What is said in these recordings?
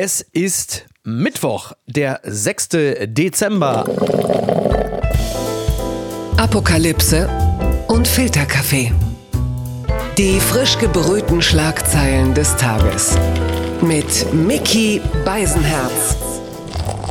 Es ist Mittwoch, der 6. Dezember. Apokalypse und Filterkaffee. Die frisch gebrühten Schlagzeilen des Tages. Mit Mickey Beisenherz.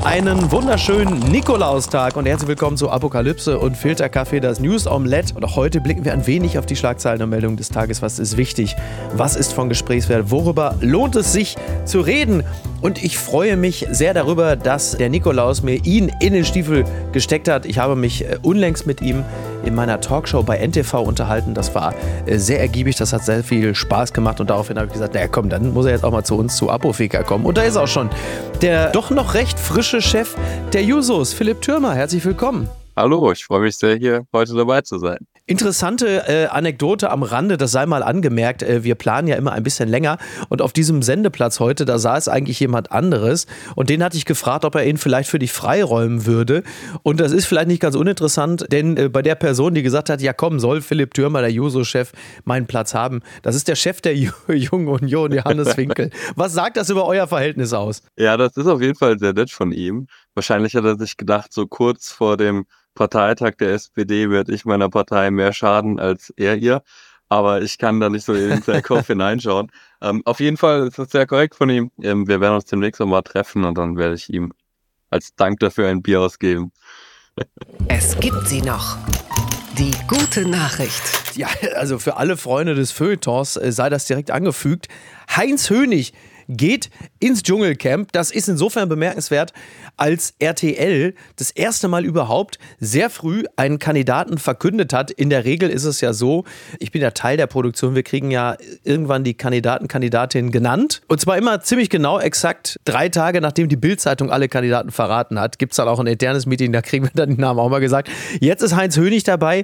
Einen wunderschönen Nikolaustag und herzlich willkommen zu Apokalypse und Filterkaffee, das News Omelette. Und auch heute blicken wir ein wenig auf die Schlagzeilen und Meldungen des Tages. Was ist wichtig? Was ist von Gesprächswert? Worüber lohnt es sich zu reden? Und ich freue mich sehr darüber, dass der Nikolaus mir ihn in den Stiefel gesteckt hat. Ich habe mich äh, unlängst mit ihm in meiner Talkshow bei NTV unterhalten. Das war äh, sehr ergiebig, das hat sehr viel Spaß gemacht und daraufhin habe ich gesagt, naja komm, dann muss er jetzt auch mal zu uns zu Apofika kommen. Und da ist auch schon der doch noch recht frische Chef der Jusos, Philipp Türmer. Herzlich willkommen. Hallo, ich freue mich sehr, hier heute dabei zu sein. Interessante äh, Anekdote am Rande, das sei mal angemerkt, äh, wir planen ja immer ein bisschen länger und auf diesem Sendeplatz heute, da saß eigentlich jemand anderes und den hatte ich gefragt, ob er ihn vielleicht für dich freiräumen würde und das ist vielleicht nicht ganz uninteressant, denn äh, bei der Person, die gesagt hat, ja komm, soll Philipp Thürmer, der Juso-Chef, meinen Platz haben, das ist der Chef der Jungen Union, Johannes Winkel. Was sagt das über euer Verhältnis aus? Ja, das ist auf jeden Fall sehr nett von ihm. Wahrscheinlich hat er sich gedacht, so kurz vor dem Parteitag der SPD werde ich meiner Partei mehr schaden als er ihr. Aber ich kann da nicht so in den Kopf hineinschauen. Ähm, auf jeden Fall ist das sehr korrekt von ihm. Ähm, wir werden uns demnächst nochmal treffen und dann werde ich ihm als Dank dafür ein Bier ausgeben. Es gibt sie noch. Die gute Nachricht. Ja, also für alle Freunde des Feuilletons äh, sei das direkt angefügt. Heinz Hönig geht ins Dschungelcamp. Das ist insofern bemerkenswert, als RTL das erste Mal überhaupt sehr früh einen Kandidaten verkündet hat. In der Regel ist es ja so, ich bin ja Teil der Produktion, wir kriegen ja irgendwann die Kandidaten, Kandidatinnen genannt. Und zwar immer ziemlich genau, exakt drei Tage nachdem die Bildzeitung alle Kandidaten verraten hat, gibt es dann auch ein internes Meeting, da kriegen wir dann die Namen auch mal gesagt. Jetzt ist Heinz Hönig dabei.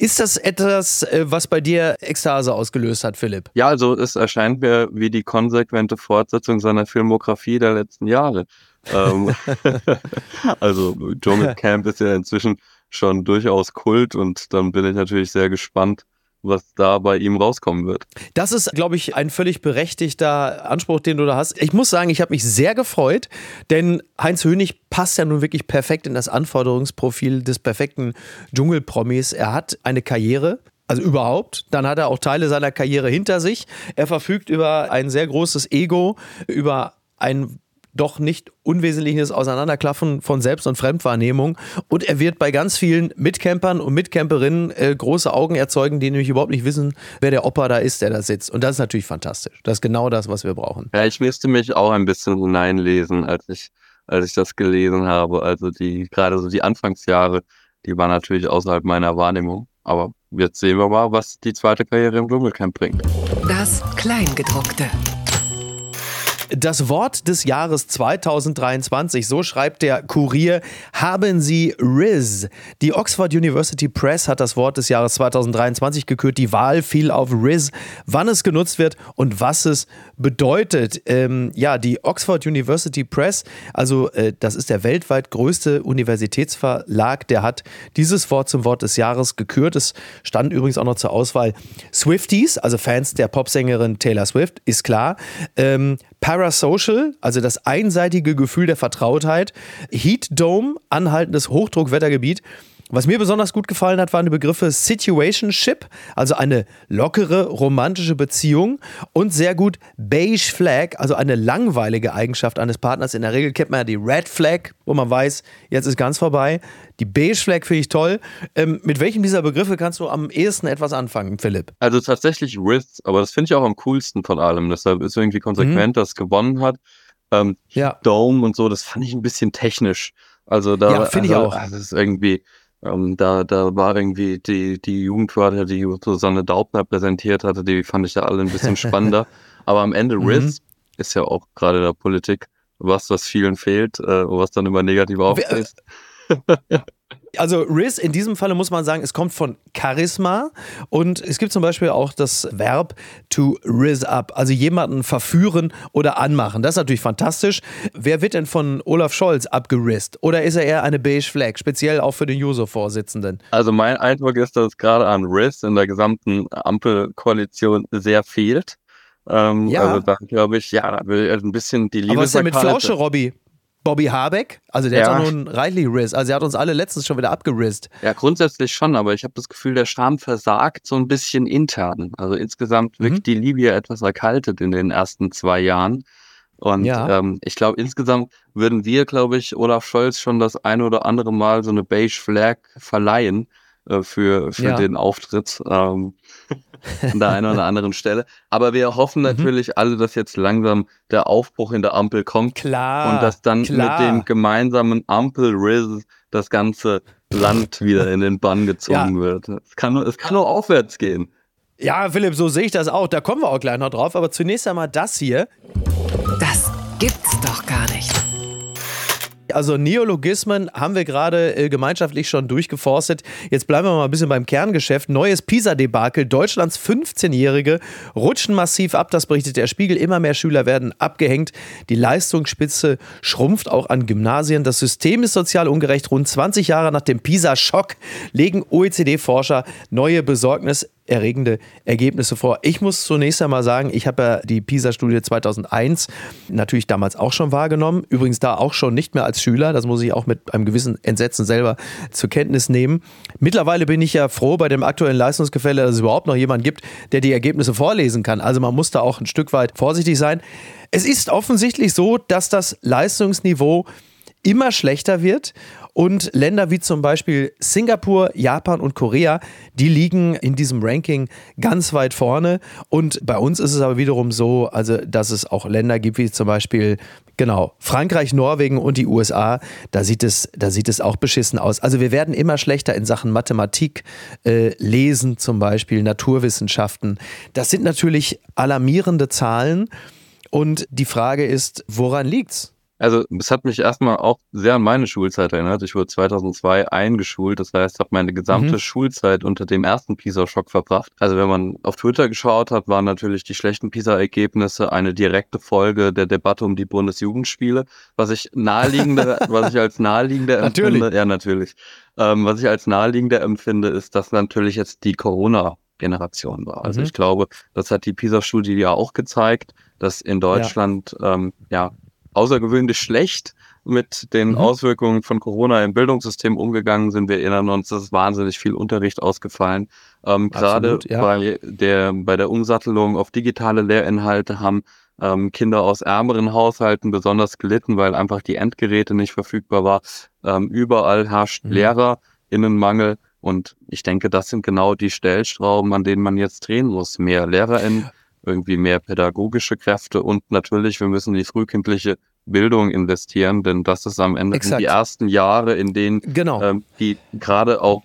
Ist das etwas, äh, was bei dir Ekstase ausgelöst hat, Philipp? Ja, also es erscheint mir wie die konsequente Fortsetzung seiner Filmografie der letzten Jahre. ähm, also Dschungelcamp ist ja inzwischen schon durchaus Kult und dann bin ich natürlich sehr gespannt, was da bei ihm rauskommen wird. Das ist, glaube ich, ein völlig berechtigter Anspruch, den du da hast. Ich muss sagen, ich habe mich sehr gefreut, denn Heinz Hönig passt ja nun wirklich perfekt in das Anforderungsprofil des perfekten Dschungelpromis. Er hat eine Karriere, also überhaupt. Dann hat er auch Teile seiner Karriere hinter sich. Er verfügt über ein sehr großes Ego, über ein doch nicht unwesentliches Auseinanderklaffen von Selbst- und Fremdwahrnehmung. Und er wird bei ganz vielen Mitcampern und Mitcamperinnen äh, große Augen erzeugen, die nämlich überhaupt nicht wissen, wer der Opa da ist, der da sitzt. Und das ist natürlich fantastisch. Das ist genau das, was wir brauchen. Ja, ich müsste mich auch ein bisschen hineinlesen, als ich, als ich das gelesen habe. Also die, gerade so die Anfangsjahre, die waren natürlich außerhalb meiner Wahrnehmung. Aber jetzt sehen wir mal, was die zweite Karriere im Dschungelcamp bringt. Das Kleingedruckte. Das Wort des Jahres 2023, so schreibt der Kurier, haben Sie Riz. Die Oxford University Press hat das Wort des Jahres 2023 gekürt. Die Wahl fiel auf Riz, wann es genutzt wird und was es bedeutet. Ähm, ja, die Oxford University Press, also äh, das ist der weltweit größte Universitätsverlag, der hat dieses Wort zum Wort des Jahres gekürt. Es stand übrigens auch noch zur Auswahl Swifties, also Fans der Popsängerin Taylor Swift, ist klar. Ähm, Parasocial, also das einseitige Gefühl der Vertrautheit. Heat Dome, anhaltendes Hochdruckwettergebiet. Was mir besonders gut gefallen hat, waren die Begriffe Situationship, also eine lockere, romantische Beziehung und sehr gut Beige Flag, also eine langweilige Eigenschaft eines Partners. In der Regel kennt man ja die Red Flag, wo man weiß, jetzt ist ganz vorbei. Die Beige Flag finde ich toll. Ähm, mit welchem dieser Begriffe kannst du am ehesten etwas anfangen, Philipp? Also tatsächlich Riz, aber das finde ich auch am coolsten von allem. Deshalb ist irgendwie konsequent, mhm. dass gewonnen hat. Ähm, ja. Dome und so, das fand ich ein bisschen technisch. Also da, ja, finde also, ich auch. Das ist irgendwie, ähm, da, da war irgendwie die, die Jugendwörter, die Susanne Daubner präsentiert hatte, die fand ich da alle ein bisschen spannender. Aber am Ende Riz mhm. ist ja auch gerade in der Politik was, was vielen fehlt, äh, was dann immer negativ aufgeht. Also Riz in diesem Falle muss man sagen, es kommt von Charisma und es gibt zum Beispiel auch das Verb to riz up, also jemanden verführen oder anmachen. Das ist natürlich fantastisch. Wer wird denn von Olaf Scholz abgerist? Oder ist er eher eine beige Flag, speziell auch für den Juso-Vorsitzenden? Also mein Eindruck ist, dass es gerade an Riz in der gesamten Ampelkoalition sehr fehlt. Ähm, Ja. Also da glaube ich, ja, da will ein bisschen die Liebe. Aber was ist denn mit Flausche, Robby? Bobby Habeck? Also der Ja. hat doch nun reichlich Riss. Also er hat uns alle letztens schon wieder abgerisst. Ja, grundsätzlich schon, aber ich habe das Gefühl, der Charme versagt so ein bisschen intern. Also insgesamt Mhm. wirkt die Liebe ja etwas erkaltet in den ersten zwei Jahren. Und Ja. ähm, ich glaube, insgesamt würden wir, glaube ich, Olaf Scholz schon das ein oder andere Mal so eine Beige Flag verleihen äh, für, für Ja. den Auftritt ähm, an der einen oder anderen Stelle. Aber wir Mhm. hoffen natürlich alle, dass jetzt langsam der Aufbruch in der Ampel kommt Klar. und dass dann klar. mit dem gemeinsamen Ampel-Riz das ganze Land wieder in den Bann gezogen wird. Es kann, nur, es kann nur aufwärts gehen. Ja, Philipp, so sehe ich das auch. Da kommen wir auch gleich noch drauf. Aber zunächst einmal das hier. Das gibt's doch gar nicht. Also Neologismen haben wir gerade äh, gemeinschaftlich schon durchgeforstet. Jetzt bleiben wir mal ein bisschen beim Kerngeschäft. Neues PISA-Debakel. Deutschlands 15-Jährige rutschen massiv ab. Das berichtet der Spiegel. Immer mehr Schüler werden abgehängt. Die Leistungsspitze schrumpft auch an Gymnasien. Das System ist sozial ungerecht. Rund 20 Jahre nach dem PISA-Schock legen OECD-Forscher neue besorgniserregende Ergebnisse vor. Ich muss zunächst einmal sagen, ich habe ja die PISA-Studie 2001 natürlich damals auch schon wahrgenommen. Übrigens da auch schon nicht mehr als Schüler. Das muss ich auch mit einem gewissen Entsetzen selber zur Kenntnis nehmen. Mittlerweile bin ich ja froh bei dem aktuellen Leistungsgefälle, dass es überhaupt noch jemanden gibt, der die Ergebnisse vorlesen kann. Also man muss da auch ein Stück weit vorsichtig sein. Es ist offensichtlich so, dass das Leistungsniveau immer schlechter wird. Und Länder wie zum Beispiel Singapur, Japan und Korea, die liegen in diesem Ranking ganz weit vorne. Und bei uns ist es aber wiederum so, also dass es auch Länder gibt wie zum Beispiel genau Frankreich, Norwegen und die USA. Da sieht es, da sieht es auch beschissen aus. Also wir werden immer schlechter in Sachen Mathematik, äh, Lesen zum Beispiel, Naturwissenschaften. Das sind natürlich alarmierende Zahlen. Und die Frage ist, woran liegt's? Also es hat mich erstmal auch sehr an meine Schulzeit erinnert. Ich wurde 2002 eingeschult, das heißt, habe meine gesamte Mhm. Schulzeit unter dem ersten PISA-Schock verbracht. Also wenn man auf Twitter geschaut hat, waren natürlich die schlechten PISA-Ergebnisse eine direkte Folge der Debatte um die Bundesjugendspiele. Was ich naheliegender, was ich als naheliegender Natürlich. empfinde, ja natürlich, ähm, was ich als naheliegender empfinde, ist, dass natürlich jetzt die Corona-Generation war. Also Mhm. ich glaube, das hat die PISA-Studie ja auch gezeigt, dass in Deutschland ähm, ja außergewöhnlich schlecht mit den Mhm. Auswirkungen von Corona im Bildungssystem umgegangen sind. Wir erinnern uns, es ist wahnsinnig viel Unterricht ausgefallen. Ähm, Gerade ja. bei der, bei der Umsattelung auf digitale Lehrinhalte haben ähm, Kinder aus ärmeren Haushalten besonders gelitten, weil einfach die Endgeräte nicht verfügbar war. Ähm, überall herrscht Mhm. Lehrerinnenmangel. Und ich denke, das sind genau die Stellschrauben, an denen man jetzt drehen muss. Mehr LehrerInnen, irgendwie mehr pädagogische Kräfte und natürlich, wir müssen in die frühkindliche Bildung investieren, denn das ist am Ende die ersten Jahre, in denen Genau. ähm, die gerade auch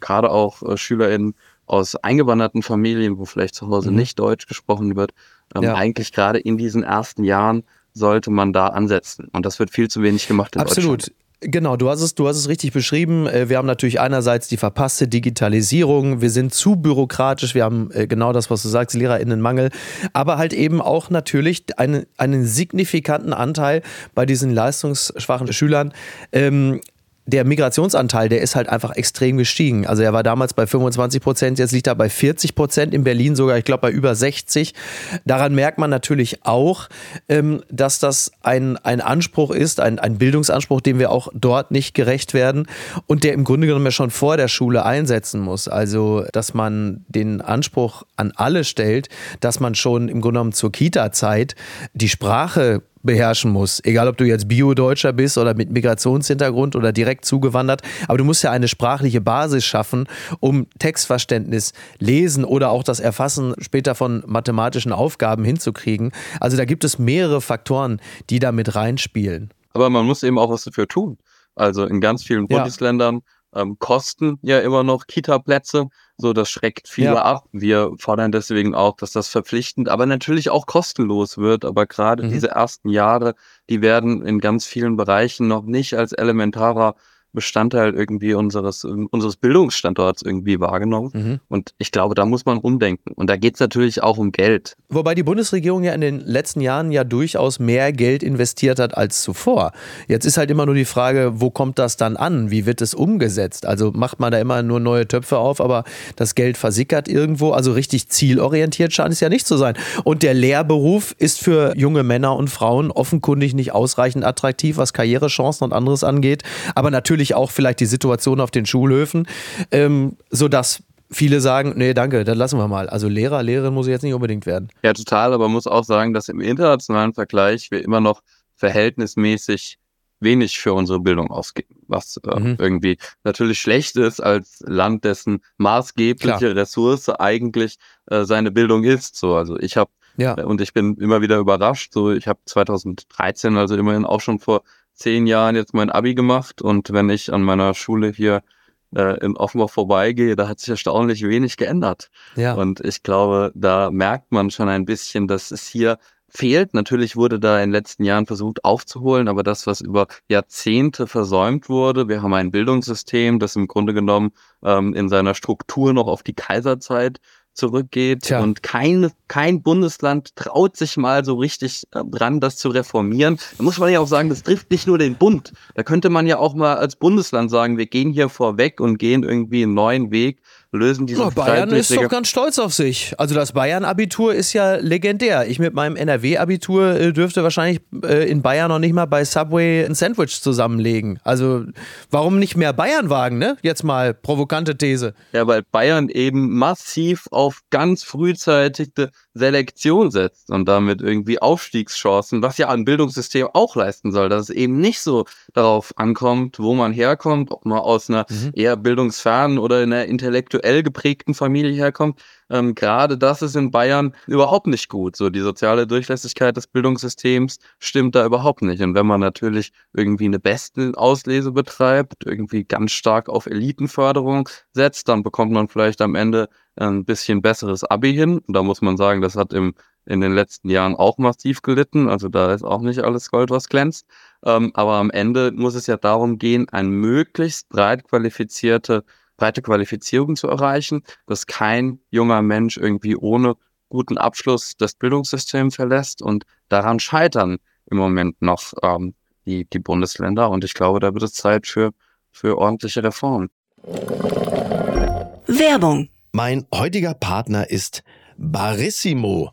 gerade auch äh, SchülerInnen aus eingewanderten Familien, wo vielleicht zu Hause Mhm. nicht Deutsch gesprochen wird, ähm, Ja. eigentlich gerade in diesen ersten Jahren sollte man da ansetzen. Und das wird viel zu wenig gemacht in Absolut. Deutschland. Genau, du hast es, du hast es richtig beschrieben. Äh, Wir haben natürlich einerseits die verpasste Digitalisierung, wir sind zu bürokratisch, wir haben äh, genau das, was du sagst, Lehrerinnenmangel, aber halt eben auch natürlich einen, einen signifikanten Anteil bei diesen leistungsschwachen Schülern. Ähm, der Migrationsanteil, der ist halt einfach extrem gestiegen. Also er war damals bei 25 Prozent, jetzt liegt er bei 40 Prozent, in Berlin sogar, ich glaube, bei über 60. Daran merkt man natürlich auch, ähm, dass das ein, ein Anspruch ist, ein, ein Bildungsanspruch, dem wir auch dort nicht gerecht werden und der im Grunde genommen ja schon vor der Schule einsetzen muss. Also, dass man den Anspruch an alle stellt, dass man schon im Grunde genommen zur Kita-Zeit die Sprache beherrschen muss. Egal, ob du jetzt Bio-Deutscher bist oder mit Migrationshintergrund oder direkt zugewandert. Aber du musst ja eine sprachliche Basis schaffen, um Textverständnis, Lesen oder auch das Erfassen später von mathematischen Aufgaben hinzukriegen. Also da gibt es mehrere Faktoren, die da mit reinspielen. Aber man muss eben auch was dafür tun. Also in ganz vielen Ja. Ähm, kosten ja immer noch Kita-Plätze. So, das schreckt viele Ja. ab. Wir fordern deswegen auch, dass das verpflichtend, aber natürlich auch kostenlos wird. Aber gerade Mhm. diese ersten Jahre, die werden in ganz vielen Bereichen noch nicht als elementarer Bestandteil irgendwie unseres, unseres Bildungsstandorts irgendwie wahrgenommen. Mhm. Und ich glaube, da muss man umdenken. Und da geht es natürlich auch um Geld. Wobei die Bundesregierung ja in den letzten Jahren ja durchaus mehr Geld investiert hat als zuvor. Jetzt ist halt immer nur die Frage, wo kommt das dann an? Wie wird es umgesetzt? Also macht man da immer nur neue Töpfe auf, aber das Geld versickert irgendwo. Also richtig zielorientiert scheint es ja nicht zu sein. Und der Lehrberuf ist für junge Männer und Frauen offenkundig nicht ausreichend attraktiv, was Karrierechancen und anderes angeht. Aber natürlich auch vielleicht die Situation auf den Schulhöfen, ähm, sodass viele sagen, nee, danke, dann lassen wir mal. Also Lehrer, Lehrerin muss ich jetzt nicht unbedingt werden. Ja, total, aber man muss auch sagen, dass im internationalen Vergleich wir immer noch verhältnismäßig wenig für unsere Bildung ausgeben, was äh, mhm. irgendwie natürlich schlecht ist als Land, dessen maßgebliche Klar. Ressource eigentlich äh, seine Bildung ist. So, also ich habe ja. und ich bin immer wieder überrascht. So, ich habe 2013, also immerhin auch schon vor zehn Jahren jetzt mein Abi gemacht und wenn ich an meiner Schule hier äh, in Offenbach vorbeigehe, da hat sich erstaunlich wenig geändert. Ja. Und ich glaube, da merkt man schon ein bisschen, dass es hier fehlt. Natürlich wurde da in den letzten Jahren versucht aufzuholen, aber das, was über Jahrzehnte versäumt wurde, wir haben ein Bildungssystem, das im Grunde genommen ähm, in seiner Struktur noch auf die Kaiserzeit zurückgeht Tja. und kein, kein Bundesland traut sich mal so richtig äh, dran, das zu reformieren. Da muss man ja auch sagen, das trifft nicht nur den Bund. Da könnte man ja auch mal als Bundesland sagen, wir gehen hier vorweg und gehen irgendwie einen neuen Weg lösen diese ja, Bayern ist doch ganz stolz auf sich. Also das Bayern-Abitur ist ja legendär. Ich mit meinem NRW-Abitur äh, dürfte wahrscheinlich äh, in Bayern noch nicht mal bei Subway ein Sandwich zusammenlegen. Also warum nicht mehr Bayern wagen, ne? Jetzt mal provokante These. Ja, weil Bayern eben massiv auf ganz frühzeitige Selektion setzt und damit irgendwie Aufstiegschancen, was ja ein Bildungssystem auch leisten soll, dass es eben nicht so darauf ankommt, wo man herkommt, ob man aus einer mhm. eher bildungsfernen oder in einer intellektuell geprägten Familie herkommt. Ähm, Gerade das ist in Bayern überhaupt nicht gut. So die soziale Durchlässigkeit des Bildungssystems stimmt da überhaupt nicht. Und wenn man natürlich irgendwie eine besten Auslese betreibt, irgendwie ganz stark auf Elitenförderung setzt, dann bekommt man vielleicht am Ende ein bisschen besseres Abi hin. Und da muss man sagen, das hat im, in den letzten Jahren auch massiv gelitten. Also da ist auch nicht alles Gold, was glänzt. Ähm, aber am Ende muss es ja darum gehen, eine möglichst breit qualifizierte, breite Qualifizierung zu erreichen, dass kein junger Mensch irgendwie ohne guten Abschluss das Bildungssystem verlässt. Und daran scheitern im Moment noch ähm, die, die Bundesländer. Und ich glaube, da wird es Zeit für, für ordentliche Reformen. Werbung mein heutiger Partner ist Barissimo,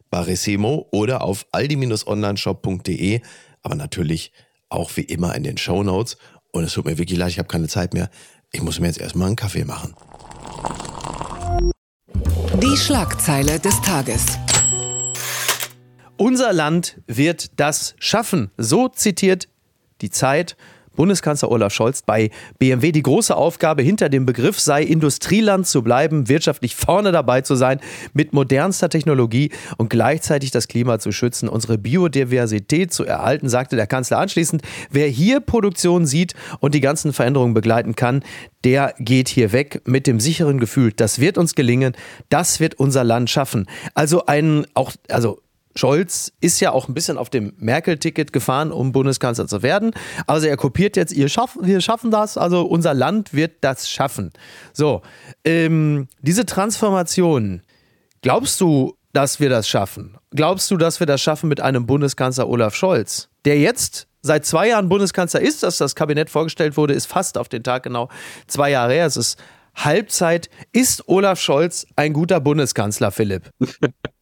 Barissimo oder auf aldi-onlineshop.de, aber natürlich auch wie immer in den Show Notes. Und es tut mir wirklich leid, ich habe keine Zeit mehr. Ich muss mir jetzt erstmal einen Kaffee machen. Die Schlagzeile des Tages. Unser Land wird das schaffen. So zitiert die Zeit Bundeskanzler Olaf Scholz bei BMW. Die große Aufgabe hinter dem Begriff sei, Industrieland zu bleiben, wirtschaftlich vorne dabei zu sein, mit modernster Technologie und gleichzeitig das Klima zu schützen, unsere Biodiversität zu erhalten, sagte der Kanzler anschließend. Wer hier Produktion sieht und die ganzen Veränderungen begleiten kann, der geht hier weg mit dem sicheren Gefühl, das wird uns gelingen, das wird unser Land schaffen. Also ein, auch, also Scholz ist ja auch ein bisschen auf dem Merkel-Ticket gefahren, um Bundeskanzler zu werden. Also er kopiert jetzt, ihr schaff, wir schaffen das, also unser Land wird das schaffen. So, ähm, diese Transformation, glaubst du, dass wir das schaffen? Glaubst du, dass wir das schaffen mit einem Bundeskanzler Olaf Scholz, der jetzt seit zwei Jahren Bundeskanzler ist, dass das Kabinett vorgestellt wurde, ist fast auf den Tag genau zwei Jahre her. Es ist Halbzeit. Ist Olaf Scholz ein guter Bundeskanzler, Philipp?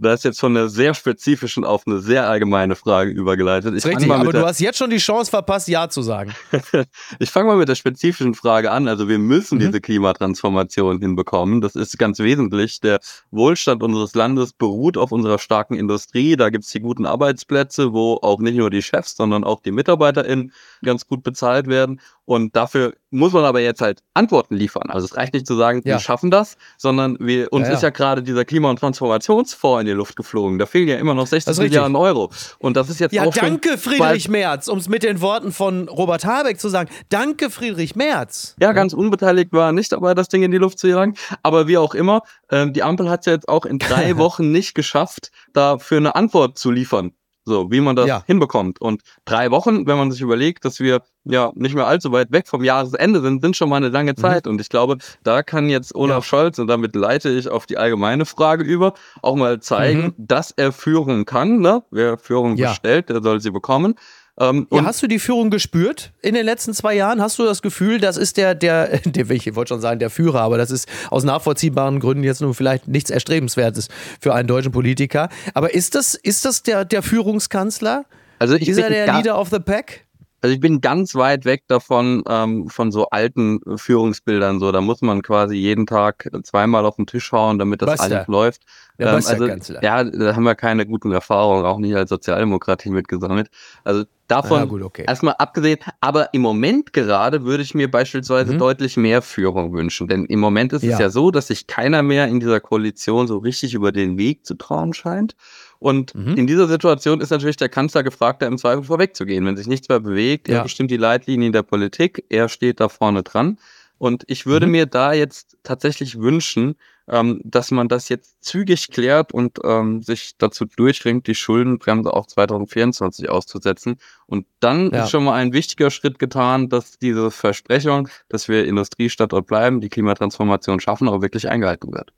das ist jetzt von einer sehr spezifischen auf eine sehr allgemeine Frage übergeleitet. Ich Richtig, aber du hast jetzt schon die Chance verpasst, Ja zu sagen. ich fange mal mit der spezifischen Frage an. Also wir müssen mhm. diese Klimatransformation hinbekommen. Das ist ganz wesentlich. Der Wohlstand unseres Landes beruht auf unserer starken Industrie. Da gibt es die guten Arbeitsplätze, wo auch nicht nur die Chefs, sondern auch die MitarbeiterInnen ganz gut bezahlt werden. Und dafür muss man aber jetzt halt Antworten liefern. Also es reicht nicht zu sagen, ja. wir schaffen das, sondern wir, uns ja, ja. ist ja gerade dieser Klima- und Transformationsfonds in die Luft geflogen. Da fehlen ja immer noch 60 Milliarden Euro. Und das ist jetzt ja, auch danke Friedrich Merz, um es mit den Worten von Robert Habeck zu sagen. Danke Friedrich Merz. Ja, ganz unbeteiligt war nicht dabei, das Ding in die Luft zu jagen. Aber wie auch immer, äh, die Ampel hat es ja jetzt auch in drei Wochen nicht geschafft, dafür eine Antwort zu liefern. So, wie man das ja. hinbekommt. Und drei Wochen, wenn man sich überlegt, dass wir ja nicht mehr allzu weit weg vom Jahresende sind, sind schon mal eine lange mhm. Zeit. Mhm. Und ich glaube, da kann jetzt Olaf ja. Scholz, und damit leite ich auf die allgemeine Frage über, auch mal zeigen, mhm. dass er Führung kann. Ne? Wer Führung ja. bestellt, der soll sie bekommen. Ähm, ja, hast du die Führung gespürt in den letzten zwei Jahren? Hast du das Gefühl, das ist der, der, der ich wollte schon sagen, der Führer, aber das ist aus nachvollziehbaren Gründen jetzt nur vielleicht nichts Erstrebenswertes für einen deutschen Politiker. Aber ist das, ist das der, der Führungskanzler? Also ich ist er der Leader of the Pack? Also ich bin ganz weit weg davon, ähm, von so alten Führungsbildern. So, da muss man quasi jeden Tag zweimal auf den Tisch hauen, damit das Basta. alles läuft. Ähm, also, ja, da haben wir keine guten Erfahrungen, auch nicht als Sozialdemokratie mitgesammelt. Also davon ja, gut, okay. erstmal abgesehen. Aber im Moment gerade würde ich mir beispielsweise mhm. deutlich mehr Führung wünschen. Denn im Moment ist ja. es ja so, dass sich keiner mehr in dieser Koalition so richtig über den Weg zu trauen scheint. Und mhm. in dieser Situation ist natürlich der Kanzler gefragt, da im Zweifel vorwegzugehen. Wenn sich nichts mehr bewegt, ja. er bestimmt die Leitlinien der Politik, er steht da vorne dran. Und ich würde mhm. mir da jetzt tatsächlich wünschen, ähm, dass man das jetzt zügig klärt und ähm, sich dazu durchringt, die Schuldenbremse auch 2024 auszusetzen. Und dann ja. ist schon mal ein wichtiger Schritt getan, dass diese Versprechung, dass wir Industriestandort bleiben, die Klimatransformation schaffen, auch wirklich eingehalten wird.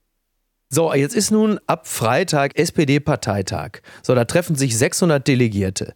So, jetzt ist nun ab Freitag SPD-Parteitag. So, da treffen sich 600 Delegierte.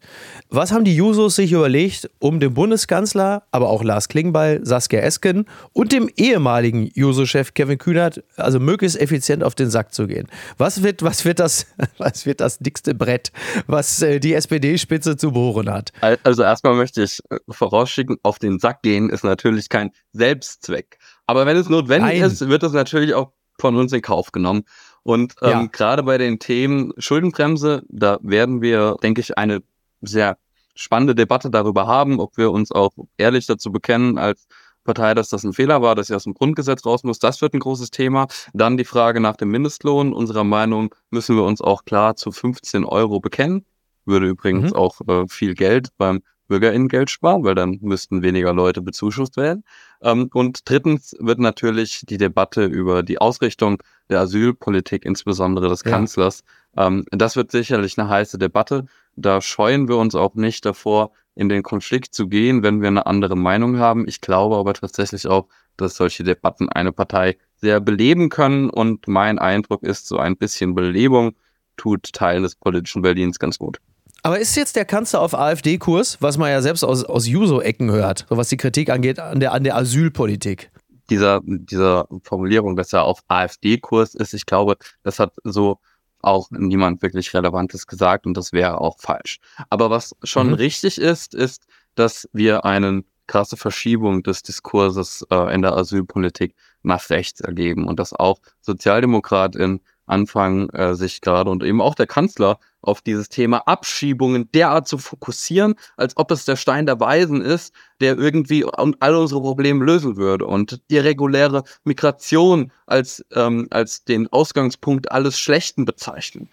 Was haben die Jusos sich überlegt, um dem Bundeskanzler, aber auch Lars Klingbeil, Saskia Esken und dem ehemaligen Juso-Chef Kevin Kühnert, also möglichst effizient auf den Sack zu gehen? Was wird, was wird, das, was wird das dickste Brett, was äh, die SPD-Spitze zu bohren hat? Also erstmal möchte ich äh, vorausschicken, auf den Sack gehen ist natürlich kein Selbstzweck. Aber wenn es notwendig Nein. ist, wird das natürlich auch von uns in Kauf genommen. Und ähm, ja. gerade bei den Themen Schuldenbremse, da werden wir, denke ich, eine sehr spannende Debatte darüber haben, ob wir uns auch ehrlich dazu bekennen als Partei, dass das ein Fehler war, dass sie aus dem Grundgesetz raus muss. Das wird ein großes Thema. Dann die Frage nach dem Mindestlohn. Unserer Meinung müssen wir uns auch klar zu 15 Euro bekennen. Würde übrigens mhm. auch äh, viel Geld beim BürgerInnen-Geld sparen, weil dann müssten weniger Leute bezuschusst werden. Ähm, und drittens wird natürlich die Debatte über die Ausrichtung der Asylpolitik, insbesondere des Kanzlers, ja. ähm, das wird sicherlich eine heiße Debatte. Da scheuen wir uns auch nicht davor, in den Konflikt zu gehen, wenn wir eine andere Meinung haben. Ich glaube aber tatsächlich auch, dass solche Debatten eine Partei sehr beleben können. Und mein Eindruck ist, so ein bisschen Belebung tut Teilen des politischen Berlins ganz gut. Aber ist jetzt der Kanzler auf AfD-Kurs, was man ja selbst aus, aus Juso-Ecken hört, so was die Kritik angeht an der, an der Asylpolitik? Dieser, dieser Formulierung, dass er auf AfD-Kurs ist, ich glaube, das hat so auch niemand wirklich Relevantes gesagt und das wäre auch falsch. Aber was schon mhm. richtig ist, ist, dass wir eine krasse Verschiebung des Diskurses äh, in der Asylpolitik nach rechts erleben und dass auch SozialdemokratInnen anfangen, äh, sich gerade und eben auch der Kanzler auf dieses Thema Abschiebungen derart zu fokussieren, als ob es der Stein der Weisen ist, der irgendwie all unsere Probleme lösen würde und die reguläre Migration als, ähm, als den Ausgangspunkt alles Schlechten bezeichnen.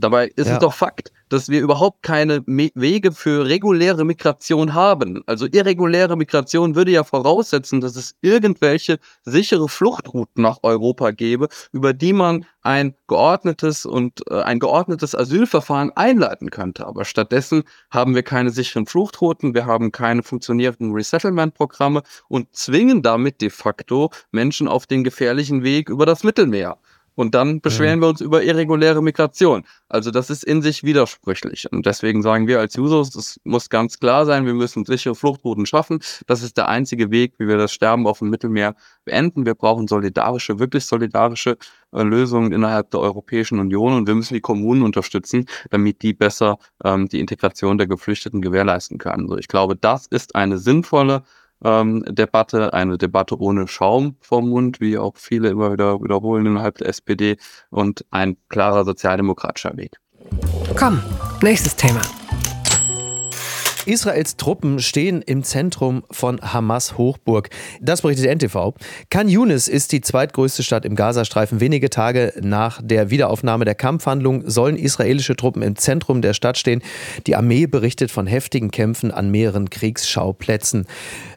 Dabei ist Ja. es doch Fakt, dass wir überhaupt keine Me Wege für reguläre Migration haben. Also irreguläre Migration würde ja voraussetzen, dass es irgendwelche sichere Fluchtrouten nach Europa gäbe, über die man ein geordnetes und äh, ein geordnetes Asylverfahren einleiten könnte. Aber stattdessen haben wir keine sicheren Fluchtrouten, wir haben keine funktionierenden Resettlement-Programme und zwingen damit de facto Menschen auf den gefährlichen Weg über das Mittelmeer. Und dann beschweren wir uns über irreguläre Migration. Also das ist in sich widersprüchlich. Und deswegen sagen wir als Users, es muss ganz klar sein, wir müssen sichere Fluchtrouten schaffen. Das ist der einzige Weg, wie wir das Sterben auf dem Mittelmeer beenden. Wir brauchen solidarische, wirklich solidarische äh, Lösungen innerhalb der Europäischen Union und wir müssen die Kommunen unterstützen, damit die besser ähm, die Integration der Geflüchteten gewährleisten können. Also ich glaube, das ist eine sinnvolle ähm, Debatte, eine Debatte ohne Schaum vom Mund, wie auch viele immer wieder wiederholen innerhalb der SPD und ein klarer sozialdemokratischer Weg. Komm, nächstes Thema. Israels Truppen stehen im Zentrum von Hamas Hochburg. Das berichtet NTV. Khan Yunis ist die zweitgrößte Stadt im Gazastreifen. Wenige Tage nach der Wiederaufnahme der Kampfhandlungen sollen israelische Truppen im Zentrum der Stadt stehen. Die Armee berichtet von heftigen Kämpfen an mehreren Kriegsschauplätzen.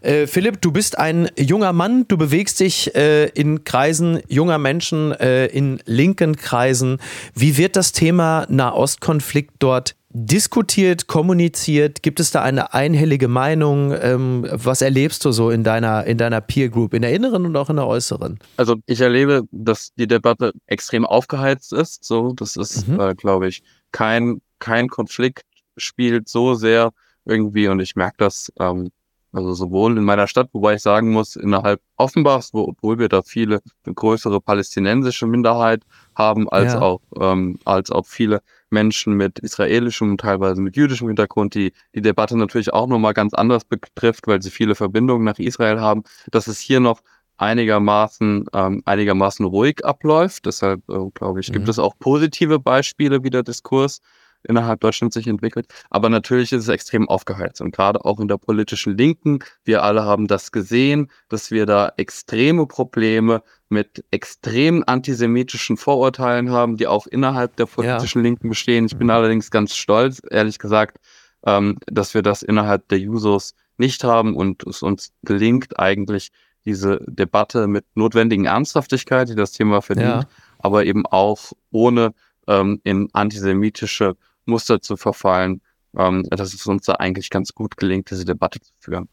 Äh, Philipp, du bist ein junger Mann. Du bewegst dich äh, in Kreisen junger Menschen, äh, in linken Kreisen. Wie wird das Thema Nahostkonflikt dort diskutiert, kommuniziert? Gibt es da eine einhellige Meinung? Ähm, was erlebst du so in deiner, in deiner Peer Group, in der inneren und auch in der äußeren? Also ich erlebe, dass die Debatte extrem aufgeheizt ist. So, das ist, Mhm. äh, glaube ich, kein, kein Konflikt spielt so sehr irgendwie und ich merke das, ähm, also sowohl in meiner Stadt, wobei ich sagen muss, innerhalb Offenbachs, wo, obwohl wir da viele eine größere palästinensische Minderheit haben, als Ja. auch ähm, als auch viele Menschen mit israelischem, teilweise mit jüdischem Hintergrund, die die Debatte natürlich auch nochmal ganz anders betrifft, weil sie viele Verbindungen nach Israel haben, dass es hier noch einigermaßen ähm, einigermaßen ruhig abläuft. Deshalb äh, glaube ich, gibt Mhm. es auch positive Beispiele, wie der Diskurs innerhalb Deutschlands sich entwickelt. Aber natürlich ist es extrem aufgeheizt und gerade auch in der politischen Linken. Wir alle haben das gesehen, dass wir da extreme Probleme mit extrem antisemitischen Vorurteilen haben, die auch innerhalb der politischen Linken bestehen. Ich bin Mhm. allerdings ganz stolz, ehrlich gesagt, ähm, dass wir das innerhalb der Jusos nicht haben und es uns gelingt eigentlich diese Debatte mit notwendigen Ernsthaftigkeit, die das Thema verdient, Ja. aber eben auch ohne ähm, in antisemitische Muster zu verfallen, ähm, dass es uns da eigentlich ganz gut gelingt, diese Debatte zu führen.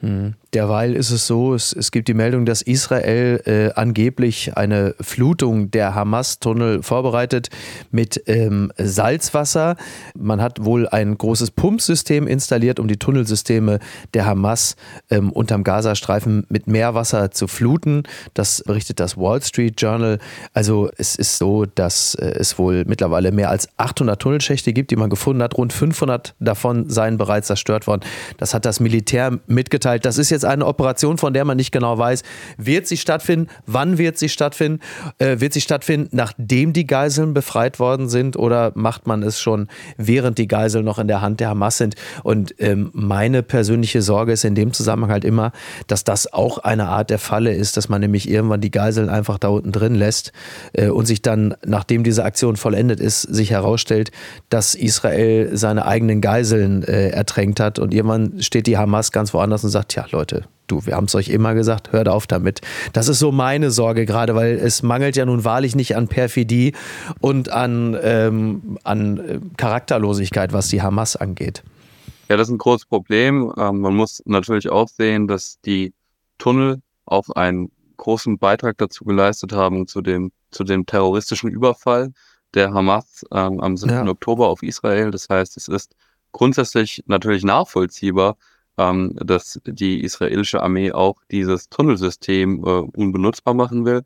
Mhm. Derweil ist es so, es, es gibt die Meldung, dass Israel äh, angeblich eine Flutung der Hamas-Tunnel vorbereitet mit ähm, Salzwasser. Man hat wohl ein großes Pumpsystem installiert, um die Tunnelsysteme der Hamas ähm, unterm Gazastreifen mit Meerwasser zu fluten. Das berichtet das Wall Street Journal. Also es ist so, dass äh, es wohl mittlerweile mehr als 800 Tunnelschächte gibt, die man gefunden hat. Rund 500 davon seien bereits zerstört worden. Das hat das Militär mitgeteilt. Das ist jetzt eine Operation, von der man nicht genau weiß, wird sie stattfinden, wann wird sie stattfinden, äh, wird sie stattfinden, nachdem die Geiseln befreit worden sind? Oder macht man es schon, während die Geiseln noch in der Hand der Hamas sind? Und ähm, meine persönliche Sorge ist in dem Zusammenhang halt immer, dass das auch eine Art der Falle ist, dass man nämlich irgendwann die Geiseln einfach da unten drin lässt äh, und sich dann, nachdem diese Aktion vollendet ist, sich herausstellt, dass Israel seine eigenen Geiseln äh, ertränkt hat. Und irgendwann steht die Hamas ganz woanders und sagt, tja Leute, du, wir haben es euch immer gesagt, hört auf damit. Das ist so meine Sorge gerade, weil es mangelt ja nun wahrlich nicht an Perfidie und an, ähm, an äh, Charakterlosigkeit, was die Hamas angeht. Ja, das ist ein großes Problem. Ähm, man muss natürlich auch sehen, dass die Tunnel auch einen großen Beitrag dazu geleistet haben zu dem, zu dem terroristischen Überfall der Hamas ähm, am 7. Ja. Oktober auf Israel. Das heißt, es ist grundsätzlich natürlich nachvollziehbar, ähm, dass die israelische Armee auch dieses Tunnelsystem äh, unbenutzbar machen will.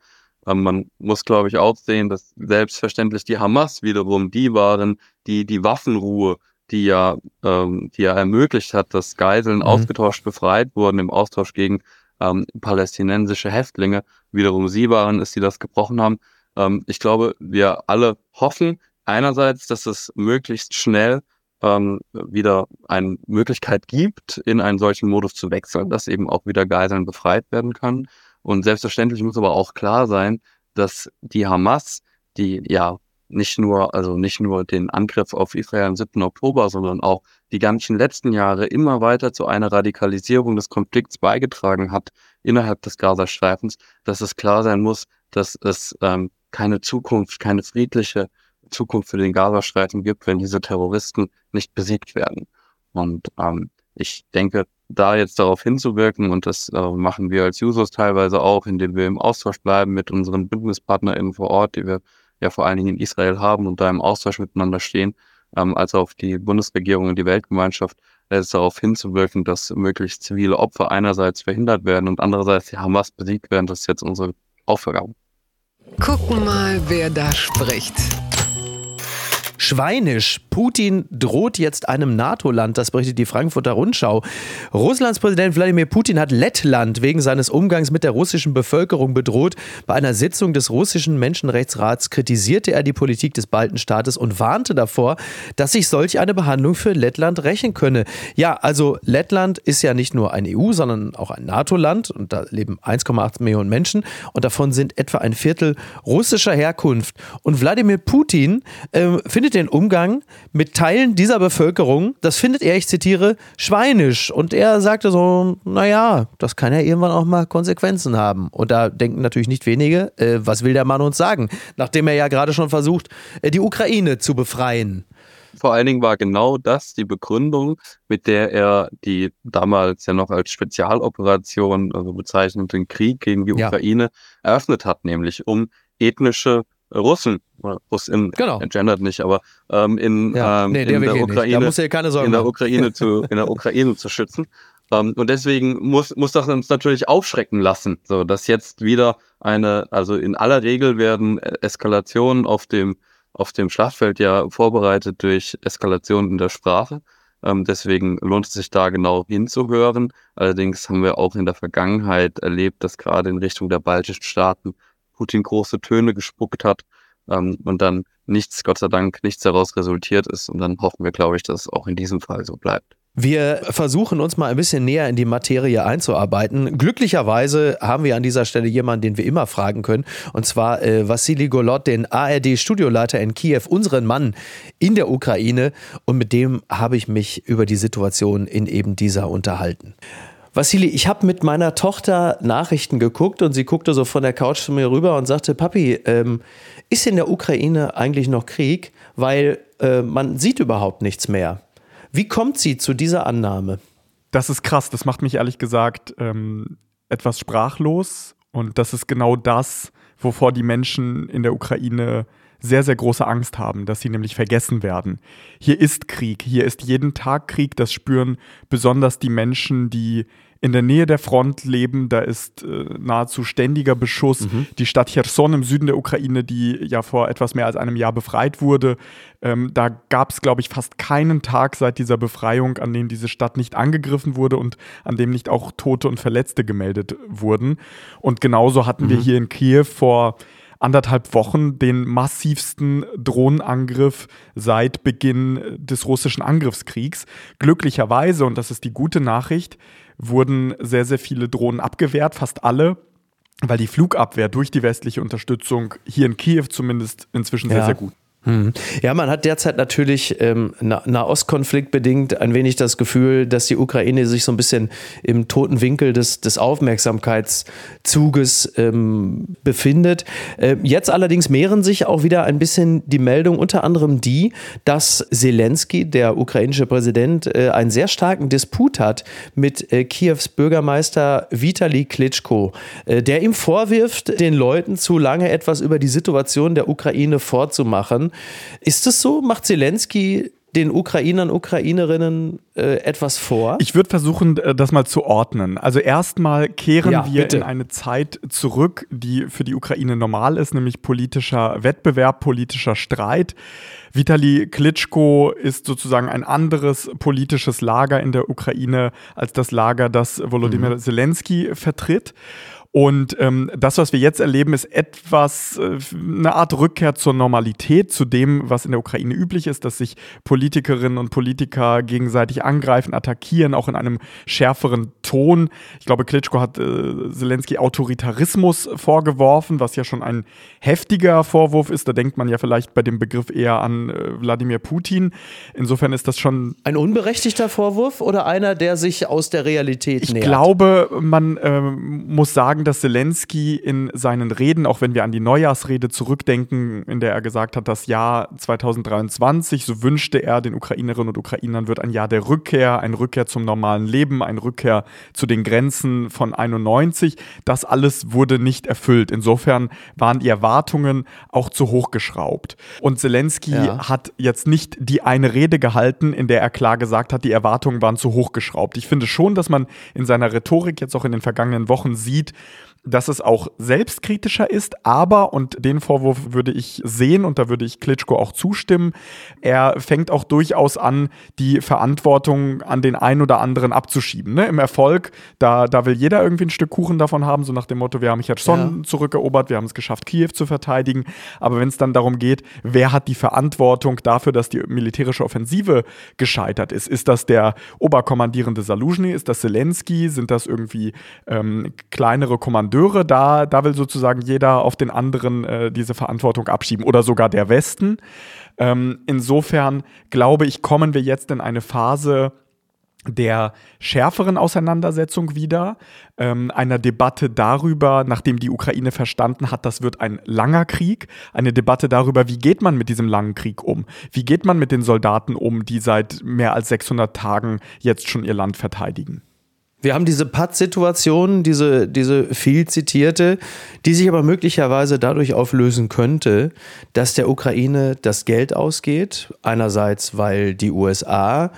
Ähm, man muss, glaube ich, auch sehen, dass selbstverständlich die Hamas wiederum die waren, die die Waffenruhe, die ja, ähm, die ja ermöglicht hat, dass Geiseln Mhm. ausgetauscht befreit wurden im Austausch gegen ähm, palästinensische Häftlinge, wiederum sie waren es, die das gebrochen haben. Ähm, ich glaube, wir alle hoffen einerseits, dass es möglichst schnell ähm, wieder eine Möglichkeit gibt, in einen solchen Modus zu wechseln, dass eben auch wieder Geiseln befreit werden kann. Und selbstverständlich muss aber auch klar sein, dass die Hamas, die ja nicht nur, also nicht nur den Angriff auf Israel am 7. Oktober, sondern auch die ganzen letzten Jahre immer weiter zu einer Radikalisierung des Konflikts beigetragen hat innerhalb des Gazastreifens, dass es klar sein muss, dass es ähm, keine Zukunft, keine friedliche Zukunft für den Gazastreifen gibt, wenn diese Terroristen nicht besiegt werden. Und ähm, ich denke, da jetzt darauf hinzuwirken, und das äh, machen wir als Users teilweise auch, indem wir im Austausch bleiben mit unseren BündnispartnerInnen vor Ort, die wir ja vor allen Dingen in Israel haben und da im Austausch miteinander stehen, ähm, als auf die Bundesregierung und die Weltgemeinschaft, ist darauf hinzuwirken, dass möglichst zivile Opfer einerseits verhindert werden und andererseits die Hamas besiegt werden. Das ist jetzt unsere Aufgabe. Gucken mal, wer da spricht. Schweinisch. Putin droht jetzt einem NATO-Land, das berichtet die Frankfurter Rundschau. Russlands Präsident Wladimir Putin hat Lettland wegen seines Umgangs mit der russischen Bevölkerung bedroht. Bei einer Sitzung des russischen Menschenrechtsrats kritisierte er die Politik des Baltenstaates und warnte davor, dass sich solch eine Behandlung für Lettland rächen könne. Ja, also Lettland ist ja nicht nur ein EU, sondern auch ein NATO-Land und da leben 1,8 Millionen Menschen und davon sind etwa ein Viertel russischer Herkunft. Und Wladimir Putin äh, findet findet den Umgang mit Teilen dieser Bevölkerung, das findet er, ich zitiere, schweinisch. Und er sagte so, naja, das kann ja irgendwann auch mal Konsequenzen haben. Und da denken natürlich nicht wenige, äh, was will der Mann uns sagen, nachdem er ja gerade schon versucht, äh, die Ukraine zu befreien. Vor allen Dingen war genau das die Begründung, mit der er die damals ja noch als Spezialoperation also bezeichneten Krieg gegen die ja. Ukraine eröffnet hat, nämlich um ethnische Russen, Russen genau. gendert nicht, aber ähm, in, ja, ähm, nee, in der, Ukraine, in der Ukraine zu, in der Ukraine zu schützen. Ähm, und deswegen muss, muss das uns natürlich aufschrecken lassen, so dass jetzt wieder eine, also in aller Regel werden Eskalationen auf dem, auf dem Schlachtfeld ja vorbereitet durch Eskalationen in der Sprache. Ähm, deswegen lohnt es sich da genau hinzuhören. Allerdings haben wir auch in der Vergangenheit erlebt, dass gerade in Richtung der baltischen Staaten Putin große Töne gespuckt hat ähm, und dann nichts, Gott sei Dank, nichts daraus resultiert ist. Und dann hoffen wir, glaube ich, dass es auch in diesem Fall so bleibt. Wir versuchen uns mal ein bisschen näher in die Materie einzuarbeiten. Glücklicherweise haben wir an dieser Stelle jemanden, den wir immer fragen können, und zwar äh, Vassili Golot, den ARD-Studioleiter in Kiew, unseren Mann in der Ukraine. Und mit dem habe ich mich über die Situation in eben dieser unterhalten. Vassili, ich habe mit meiner Tochter Nachrichten geguckt und sie guckte so von der Couch zu mir rüber und sagte, Papi, ähm, ist in der Ukraine eigentlich noch Krieg? Weil äh, man sieht überhaupt nichts mehr. Wie kommt sie zu dieser Annahme? Das ist krass, das macht mich ehrlich gesagt ähm, etwas sprachlos und das ist genau das, wovor die Menschen in der Ukraine sehr, sehr große Angst haben, dass sie nämlich vergessen werden. Hier ist Krieg, hier ist jeden Tag Krieg, das spüren besonders die Menschen, die in der Nähe der Front leben. Da ist äh, nahezu ständiger Beschuss. Mhm. Die Stadt Cherson im Süden der Ukraine, die ja vor etwas mehr als einem Jahr befreit wurde, ähm, da gab es, glaube ich, fast keinen Tag seit dieser Befreiung, an dem diese Stadt nicht angegriffen wurde und an dem nicht auch Tote und Verletzte gemeldet wurden. Und genauso hatten mhm. wir hier in Kiew vor anderthalb Wochen den massivsten Drohnenangriff seit Beginn des russischen Angriffskriegs. Glücklicherweise, und das ist die gute Nachricht, wurden sehr, sehr viele Drohnen abgewehrt, fast alle, weil die Flugabwehr durch die westliche Unterstützung hier in Kiew zumindest inzwischen ja. sehr, sehr gut hm. Ja, man hat derzeit natürlich ähm, Nahostkonflikt bedingt ein wenig das Gefühl, dass die Ukraine sich so ein bisschen im toten Winkel des, des Aufmerksamkeitszuges ähm, befindet. Äh, jetzt allerdings mehren sich auch wieder ein bisschen die Meldungen, unter anderem die, dass Zelensky, der ukrainische Präsident, äh, einen sehr starken Disput hat mit äh, Kiews Bürgermeister Vitali Klitschko, äh, der ihm vorwirft, den Leuten zu lange etwas über die Situation der Ukraine vorzumachen. Ist es so? Macht Zelensky den Ukrainern, Ukrainerinnen äh, etwas vor? Ich würde versuchen, äh, das mal zu ordnen. Also erstmal kehren ja, wir bitte. in eine Zeit zurück, die für die Ukraine normal ist, nämlich politischer Wettbewerb, politischer Streit. Vitali Klitschko ist sozusagen ein anderes politisches Lager in der Ukraine als das Lager, das Volodymyr mhm. Zelensky vertritt. Und ähm, das, was wir jetzt erleben, ist etwas, äh, eine Art Rückkehr zur Normalität, zu dem, was in der Ukraine üblich ist, dass sich Politikerinnen und Politiker gegenseitig angreifen, attackieren, auch in einem schärferen Ton. Ich glaube, Klitschko hat äh, Zelensky Autoritarismus vorgeworfen, was ja schon ein heftiger Vorwurf ist. Da denkt man ja vielleicht bei dem Begriff eher an äh, Wladimir Putin. Insofern ist das schon. Ein unberechtigter Vorwurf oder einer, der sich aus der Realität ich nähert? Ich glaube, man äh, muss sagen, dass Zelensky in seinen Reden, auch wenn wir an die Neujahrsrede zurückdenken, in der er gesagt hat, das Jahr 2023, so wünschte er den Ukrainerinnen und Ukrainern, wird ein Jahr der Rückkehr, ein Rückkehr zum normalen Leben, ein Rückkehr zu den Grenzen von 91. Das alles wurde nicht erfüllt. Insofern waren die Erwartungen auch zu hoch geschraubt. Und Zelensky ja. hat jetzt nicht die eine Rede gehalten, in der er klar gesagt hat, die Erwartungen waren zu hoch geschraubt. Ich finde schon, dass man in seiner Rhetorik jetzt auch in den vergangenen Wochen sieht, dass es auch selbstkritischer ist, aber, und den Vorwurf würde ich sehen und da würde ich Klitschko auch zustimmen, er fängt auch durchaus an, die Verantwortung an den einen oder anderen abzuschieben. Ne? Im Erfolg, da, da will jeder irgendwie ein Stück Kuchen davon haben, so nach dem Motto, wir haben Cherson ja. zurückerobert, wir haben es geschafft, Kiew zu verteidigen, aber wenn es dann darum geht, wer hat die Verantwortung dafür, dass die militärische Offensive gescheitert ist, ist das der Oberkommandierende Saluzhny, ist das Zelensky, sind das irgendwie ähm, kleinere Kommandanten, Kommandeure, da, da will sozusagen jeder auf den anderen äh, diese Verantwortung abschieben oder sogar der Westen. Ähm, insofern glaube ich, kommen wir jetzt in eine Phase, der schärferen Auseinandersetzung wieder, ähm, einer Debatte darüber, nachdem die Ukraine verstanden hat, das wird ein langer Krieg, eine Debatte darüber, wie geht man mit diesem langen Krieg um? Wie geht man mit den Soldaten um, die seit mehr als 600 Tagen jetzt schon ihr Land verteidigen? Wir haben diese Patt-Situation, diese, diese viel zitierte, die sich aber möglicherweise dadurch auflösen könnte, dass der Ukraine das Geld ausgeht. Einerseits, weil die USA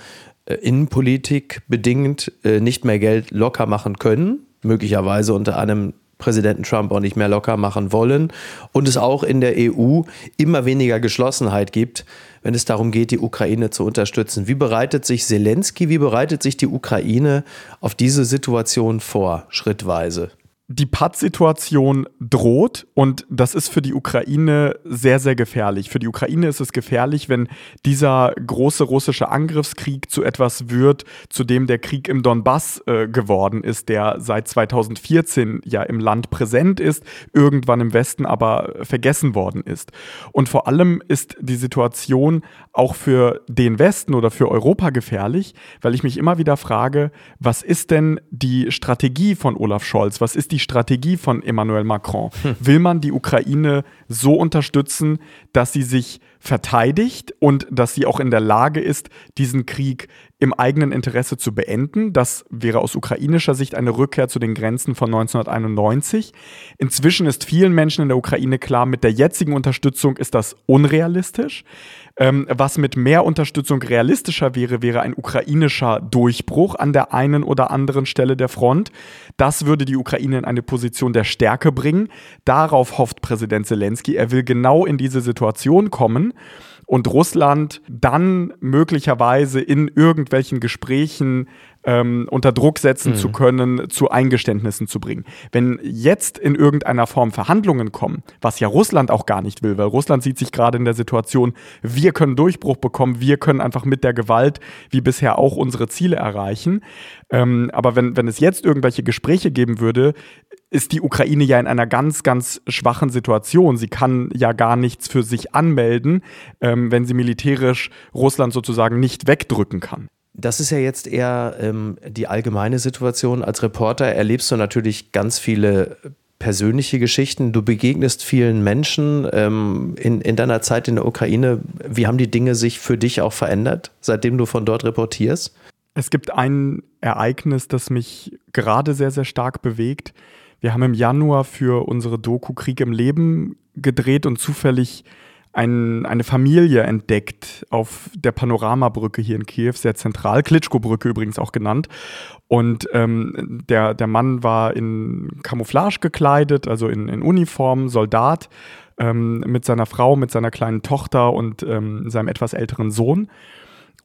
äh, Innenpolitik bedingt äh, nicht mehr Geld locker machen können, möglicherweise unter einem Präsidenten Trump auch nicht mehr locker machen wollen und es auch in der EU immer weniger Geschlossenheit gibt, wenn es darum geht, die Ukraine zu unterstützen. Wie bereitet sich Zelensky, wie bereitet sich die Ukraine auf diese Situation vor, schrittweise? Die Patt-Situation droht und das ist für die Ukraine sehr, sehr gefährlich. Für die Ukraine ist es gefährlich, wenn dieser große russische Angriffskrieg zu etwas wird, zu dem der Krieg im Donbass äh, geworden ist, der seit 2014 ja im Land präsent ist, irgendwann im Westen aber vergessen worden ist. Und vor allem ist die Situation auch für den Westen oder für Europa gefährlich, weil ich mich immer wieder frage, was ist denn die Strategie von Olaf Scholz? Was ist die die Strategie von Emmanuel Macron? Hm. Will man die Ukraine so unterstützen, dass sie sich verteidigt und dass sie auch in der Lage ist, diesen Krieg im eigenen Interesse zu beenden? Das wäre aus ukrainischer Sicht eine Rückkehr zu den Grenzen von 1991. Inzwischen ist vielen Menschen in der Ukraine klar, mit der jetzigen Unterstützung ist das unrealistisch. Ähm, was mit mehr Unterstützung realistischer wäre, wäre ein ukrainischer Durchbruch an der einen oder anderen Stelle der Front. Das würde die Ukraine in eine Position der Stärke bringen. Darauf hofft Präsident Zelensky. Er will genau in diese Situation kommen und Russland dann möglicherweise in irgendwelchen Gesprächen ähm, unter Druck setzen mhm. zu können, zu Eingeständnissen zu bringen. Wenn jetzt in irgendeiner Form Verhandlungen kommen, was ja Russland auch gar nicht will, weil Russland sieht sich gerade in der Situation, wir können Durchbruch bekommen, wir können einfach mit der Gewalt wie bisher auch unsere Ziele erreichen. Ähm, aber wenn, wenn es jetzt irgendwelche Gespräche geben würde, ist die Ukraine ja in einer ganz, ganz schwachen Situation. Sie kann ja gar nichts für sich anmelden, ähm, wenn sie militärisch Russland sozusagen nicht wegdrücken kann. Das ist ja jetzt eher ähm, die allgemeine Situation. Als Reporter erlebst du natürlich ganz viele persönliche Geschichten. Du begegnest vielen Menschen ähm, in, in deiner Zeit in der Ukraine. Wie haben die Dinge sich für dich auch verändert, seitdem du von dort reportierst? Es gibt ein Ereignis, das mich gerade sehr, sehr stark bewegt. Wir haben im Januar für unsere Doku Krieg im Leben gedreht und zufällig ein, eine Familie entdeckt auf der Panoramabrücke hier in Kiew, sehr zentral, Klitschko-Brücke übrigens auch genannt. Und ähm, der, der Mann war in Camouflage gekleidet, also in, in Uniform, Soldat, ähm, mit seiner Frau, mit seiner kleinen Tochter und ähm, seinem etwas älteren Sohn.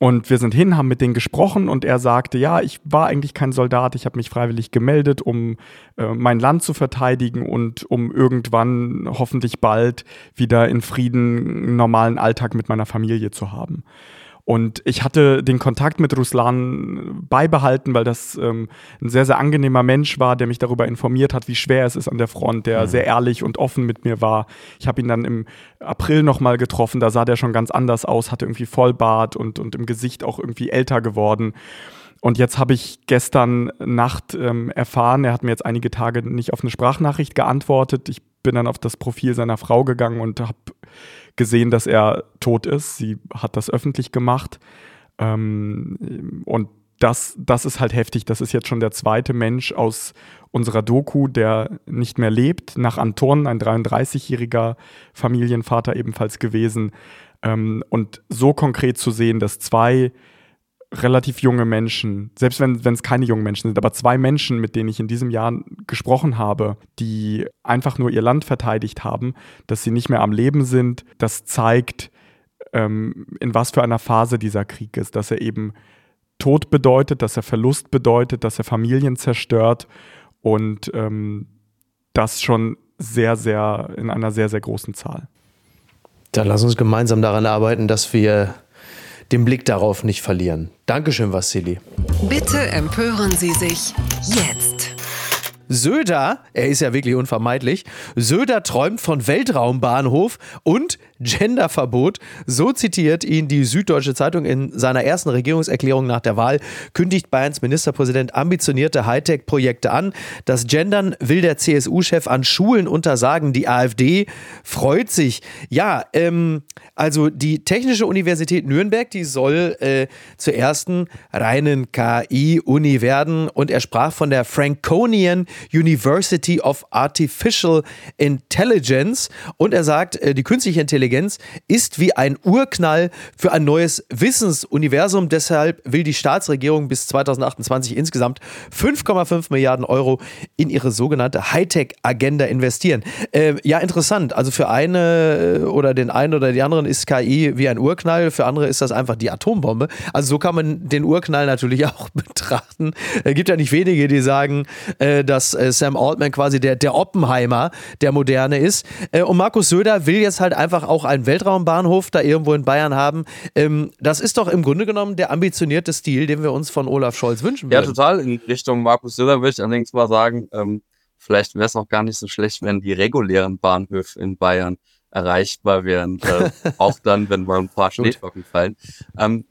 Und wir sind hin, haben mit denen gesprochen und er sagte, ja, ich war eigentlich kein Soldat, ich habe mich freiwillig gemeldet, um äh, mein Land zu verteidigen und um irgendwann hoffentlich bald wieder in Frieden einen normalen Alltag mit meiner Familie zu haben. Und ich hatte den Kontakt mit Ruslan beibehalten, weil das ähm, ein sehr, sehr angenehmer Mensch war, der mich darüber informiert hat, wie schwer es ist an der Front, der mhm. sehr ehrlich und offen mit mir war. Ich habe ihn dann im April nochmal getroffen, da sah der schon ganz anders aus, hatte irgendwie Vollbart und, und im Gesicht auch irgendwie älter geworden. Und jetzt habe ich gestern Nacht ähm, erfahren, er hat mir jetzt einige Tage nicht auf eine Sprachnachricht geantwortet. Ich bin dann auf das Profil seiner Frau gegangen und habe gesehen, dass er tot ist. Sie hat das öffentlich gemacht. Ähm, und das, das ist halt heftig. Das ist jetzt schon der zweite Mensch aus unserer Doku, der nicht mehr lebt. Nach Anton, ein 33-jähriger Familienvater ebenfalls gewesen. Ähm, und so konkret zu sehen, dass zwei relativ junge Menschen, selbst wenn es keine jungen Menschen sind, aber zwei Menschen, mit denen ich in diesem Jahr gesprochen habe, die einfach nur ihr Land verteidigt haben, dass sie nicht mehr am Leben sind, das zeigt, ähm, in was für einer Phase dieser Krieg ist, dass er eben Tod bedeutet, dass er Verlust bedeutet, dass er Familien zerstört und ähm, das schon sehr, sehr in einer sehr, sehr großen Zahl. Dann lass uns gemeinsam daran arbeiten, dass wir den Blick darauf nicht verlieren. Dankeschön, Vassili. Bitte empören Sie sich jetzt. Söder, er ist ja wirklich unvermeidlich, Söder träumt von Weltraumbahnhof und Genderverbot. So zitiert ihn die Süddeutsche Zeitung in seiner ersten Regierungserklärung nach der Wahl, kündigt Bayerns Ministerpräsident ambitionierte Hightech-Projekte an. Das Gendern will der CSU-Chef an Schulen untersagen. Die AfD freut sich. Ja, ähm, also die Technische Universität Nürnberg, die soll äh, zur ersten reinen KI-Uni werden und er sprach von der Franconian University of Artificial Intelligence und er sagt, äh, die künstliche Intelligenz ist wie ein Urknall für ein neues Wissensuniversum. Deshalb will die Staatsregierung bis 2028 insgesamt 5,5 Milliarden Euro in ihre sogenannte Hightech-Agenda investieren. Äh, ja, interessant. Also für eine äh, oder den einen oder die anderen ist KI wie ein Urknall, für andere ist das einfach die Atombombe. Also so kann man den Urknall natürlich auch betrachten. Es gibt ja nicht wenige, die sagen, äh, dass äh, Sam Altman quasi der, der Oppenheimer der Moderne ist. Und Markus Söder will jetzt halt einfach auch einen Weltraumbahnhof da irgendwo in Bayern haben. Ähm, das ist doch im Grunde genommen der ambitionierte Stil, den wir uns von Olaf Scholz wünschen würden. Ja, total. In Richtung Markus Söder würde ich allerdings mal sagen, ähm, vielleicht wäre es auch gar nicht so schlecht, wenn die regulären Bahnhöfe in Bayern erreichbar wären. Äh, auch dann, wenn mal ein paar Schneeflocken fallen. Ähm,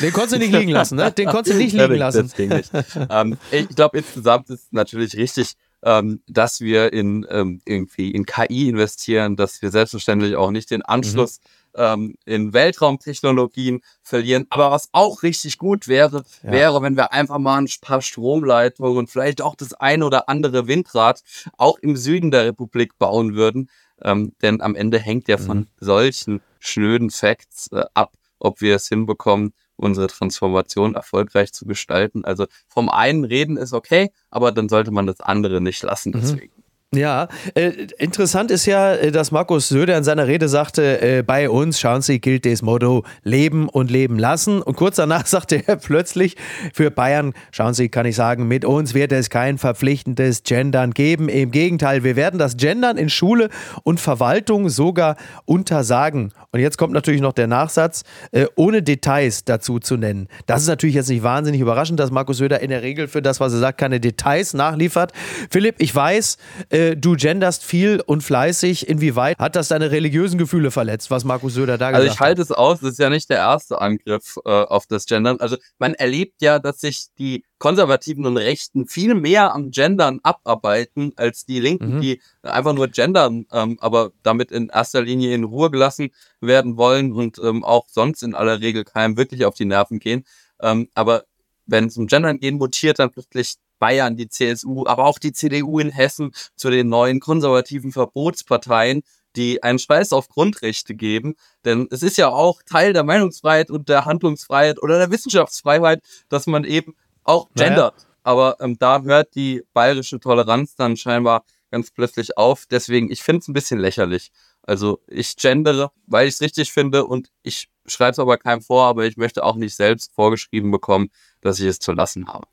den konntest du nicht liegen lassen, ne? Den konntest du nicht liegen lassen. Das ging nicht. ähm, ich glaube, insgesamt ist natürlich richtig, ähm, dass wir in ähm, irgendwie in KI investieren, dass wir selbstverständlich auch nicht den Anschluss mhm. Ähm, in Weltraumtechnologien verlieren. Aber was auch richtig gut wäre, ja. wäre, wenn wir einfach mal ein paar Stromleitungen und vielleicht auch das eine oder andere Windrad auch im Süden der Republik bauen würden. Ähm, denn am Ende hängt ja von mhm. solchen schnöden Facts äh, ab, ob wir es hinbekommen, unsere Transformation erfolgreich zu gestalten. Also vom einen reden ist okay, aber dann sollte man das andere nicht lassen. Mhm. Ja, äh, interessant ist ja, äh, dass Markus Söder in seiner Rede sagte, äh, bei uns, schauen Sie, gilt das Motto Leben und Leben lassen. Und kurz danach sagte er plötzlich, für Bayern, schauen Sie, kann ich sagen, mit uns wird es kein verpflichtendes Gendern geben. Im Gegenteil, wir werden das Gendern in Schule und Verwaltung sogar untersagen. Und jetzt kommt natürlich noch der Nachsatz, äh, ohne Details dazu zu nennen. Das ist natürlich jetzt nicht wahnsinnig überraschend, dass Markus Söder in der Regel für das, was er sagt, keine Details nachliefert. Philipp, ich weiß, äh, äh, du genderst viel und fleißig. Inwieweit hat das deine religiösen Gefühle verletzt, was Markus Söder da gesagt hat? Also ich halte es aus, das ist ja nicht der erste Angriff äh, auf das Gendern. Also man erlebt ja, dass sich die Konservativen und Rechten viel mehr am Gendern abarbeiten als die Linken, mhm. die einfach nur gendern, ähm, aber damit in erster Linie in Ruhe gelassen werden wollen und ähm, auch sonst in aller Regel keinem wirklich auf die Nerven gehen. Ähm, aber wenn es um Gendern geht, mutiert dann plötzlich Bayern, die CSU, aber auch die CDU in Hessen zu den neuen konservativen Verbotsparteien, die einen Scheiß auf Grundrechte geben. Denn es ist ja auch Teil der Meinungsfreiheit und der Handlungsfreiheit oder der Wissenschaftsfreiheit, dass man eben auch gendert. Naja. Aber ähm, da hört die bayerische Toleranz dann scheinbar ganz plötzlich auf. Deswegen, ich finde es ein bisschen lächerlich, Also ich gendere, weil ich es richtig finde und ich schreibe es aber keinem vor, aber ich möchte auch nicht selbst vorgeschrieben bekommen, dass ich es zu lassen habe.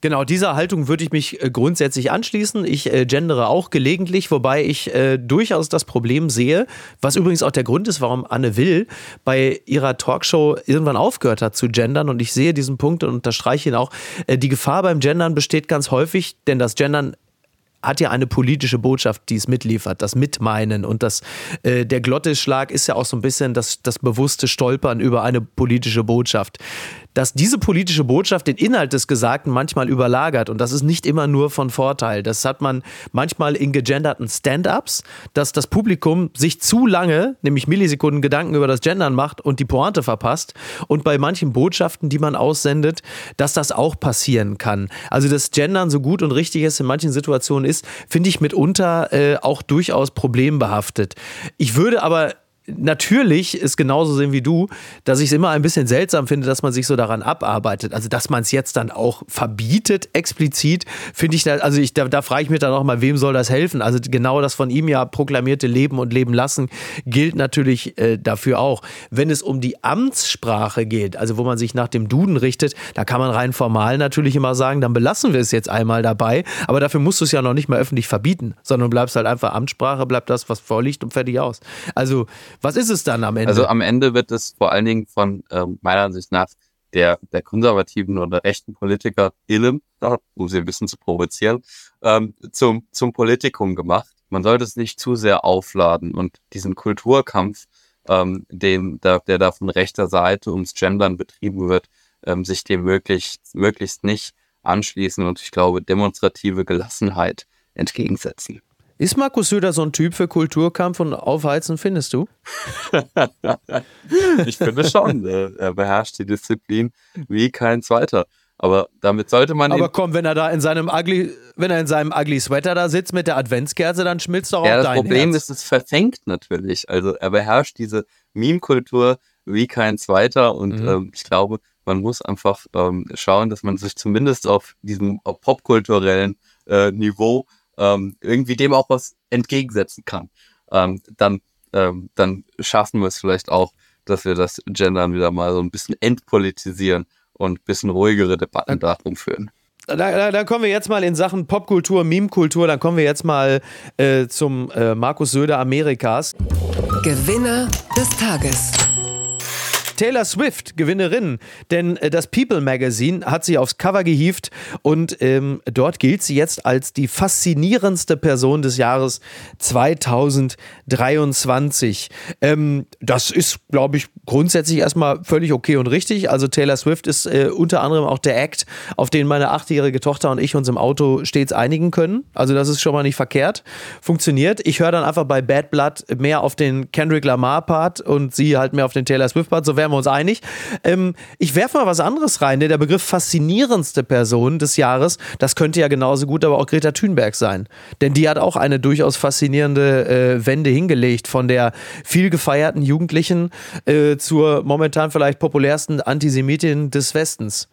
Genau, dieser Haltung würde ich mich äh, grundsätzlich anschließen. Ich äh, gendere auch gelegentlich, wobei ich äh, durchaus das Problem sehe, was übrigens auch der Grund ist, warum Anne Will bei ihrer Talkshow irgendwann aufgehört hat zu gendern. Und ich sehe diesen Punkt und unterstreiche ihn auch. Äh, die Gefahr beim Gendern besteht ganz häufig, denn das Gendern hat ja eine politische Botschaft, die es mitliefert, das Mitmeinen und das, äh, der Glottisschlag ist ja auch so ein bisschen das, das bewusste Stolpern über eine politische Botschaft dass diese politische Botschaft den Inhalt des Gesagten manchmal überlagert. Und das ist nicht immer nur von Vorteil. Das hat man manchmal in gegenderten Stand-ups, dass das Publikum sich zu lange, nämlich Millisekunden Gedanken über das Gendern macht und die Pointe verpasst. Und bei manchen Botschaften, die man aussendet, dass das auch passieren kann. Also das Gendern so gut und richtig es in manchen Situationen ist, finde ich mitunter äh, auch durchaus problembehaftet. Ich würde aber natürlich ist genauso sehen wie du, dass ich es immer ein bisschen seltsam finde, dass man sich so daran abarbeitet. Also, dass man es jetzt dann auch verbietet, explizit, finde ich, da, also ich, da, da frage ich mich dann auch mal, wem soll das helfen? Also, genau das von ihm ja proklamierte Leben und Leben lassen gilt natürlich äh, dafür auch. Wenn es um die Amtssprache geht, also wo man sich nach dem Duden richtet, da kann man rein formal natürlich immer sagen, dann belassen wir es jetzt einmal dabei. Aber dafür musst du es ja noch nicht mal öffentlich verbieten, sondern bleibst halt einfach Amtssprache, bleibt das, was vorliegt und fertig aus. Also, was ist es dann am Ende? Also am Ende wird es vor allen Dingen von äh, meiner Ansicht nach der, der konservativen oder rechten Politiker Illem, um sie ein bisschen zu provozieren, ähm, zum, zum Politikum gemacht. Man sollte es nicht zu sehr aufladen und diesen Kulturkampf, ähm, den, der, der da von rechter Seite ums Gendern betrieben wird, ähm, sich dem möglichst, möglichst nicht anschließen und ich glaube demonstrative Gelassenheit entgegensetzen. Ist Markus Söder so ein Typ für Kulturkampf und Aufheizen, findest du? ich finde schon. Er beherrscht die Disziplin wie kein zweiter. Aber damit sollte man. Aber komm, wenn er da in seinem ugly, wenn er in seinem ugly Sweater da sitzt mit der Adventskerze, dann schmilzt doch auch ja, dein Das Problem Herz. ist, es verfängt natürlich. Also er beherrscht diese Meme-Kultur wie kein zweiter und mhm. ähm, ich glaube, man muss einfach ähm, schauen, dass man sich zumindest auf diesem popkulturellen äh, Niveau ähm, irgendwie dem auch was entgegensetzen kann, ähm, dann, ähm, dann schaffen wir es vielleicht auch, dass wir das Gendern wieder mal so ein bisschen entpolitisieren und ein bisschen ruhigere Debatten darum führen. Da, da, da, kommen wir jetzt mal in Sachen Popkultur, Meme-Kultur, dann kommen wir jetzt mal äh, zum äh, Markus Söder Amerikas. Gewinner des Tages. Taylor Swift, Gewinnerin, denn äh, das People Magazine hat sie aufs Cover gehievt und ähm, dort gilt sie jetzt als die faszinierendste Person des Jahres 2023. Ähm, das ist, glaube ich, grundsätzlich erstmal völlig okay und richtig. Also Taylor Swift ist äh, unter anderem auch der Act, auf den meine achtjährige Tochter und ich uns im Auto stets einigen können. Also das ist schon mal nicht verkehrt. Funktioniert. Ich höre dann einfach bei Bad Blood mehr auf den Kendrick Lamar Part und sie halt mehr auf den Taylor Swift Part. So wäre wären wir uns einig. Ähm, ich werfe mal was anderes rein. Der Begriff faszinierendste Person des Jahres, das könnte ja genauso gut aber auch Greta Thunberg sein. Denn die hat auch eine durchaus faszinierende äh, Wende hingelegt von der viel gefeierten Jugendlichen äh, zur momentan vielleicht populärsten Antisemitin des Westens.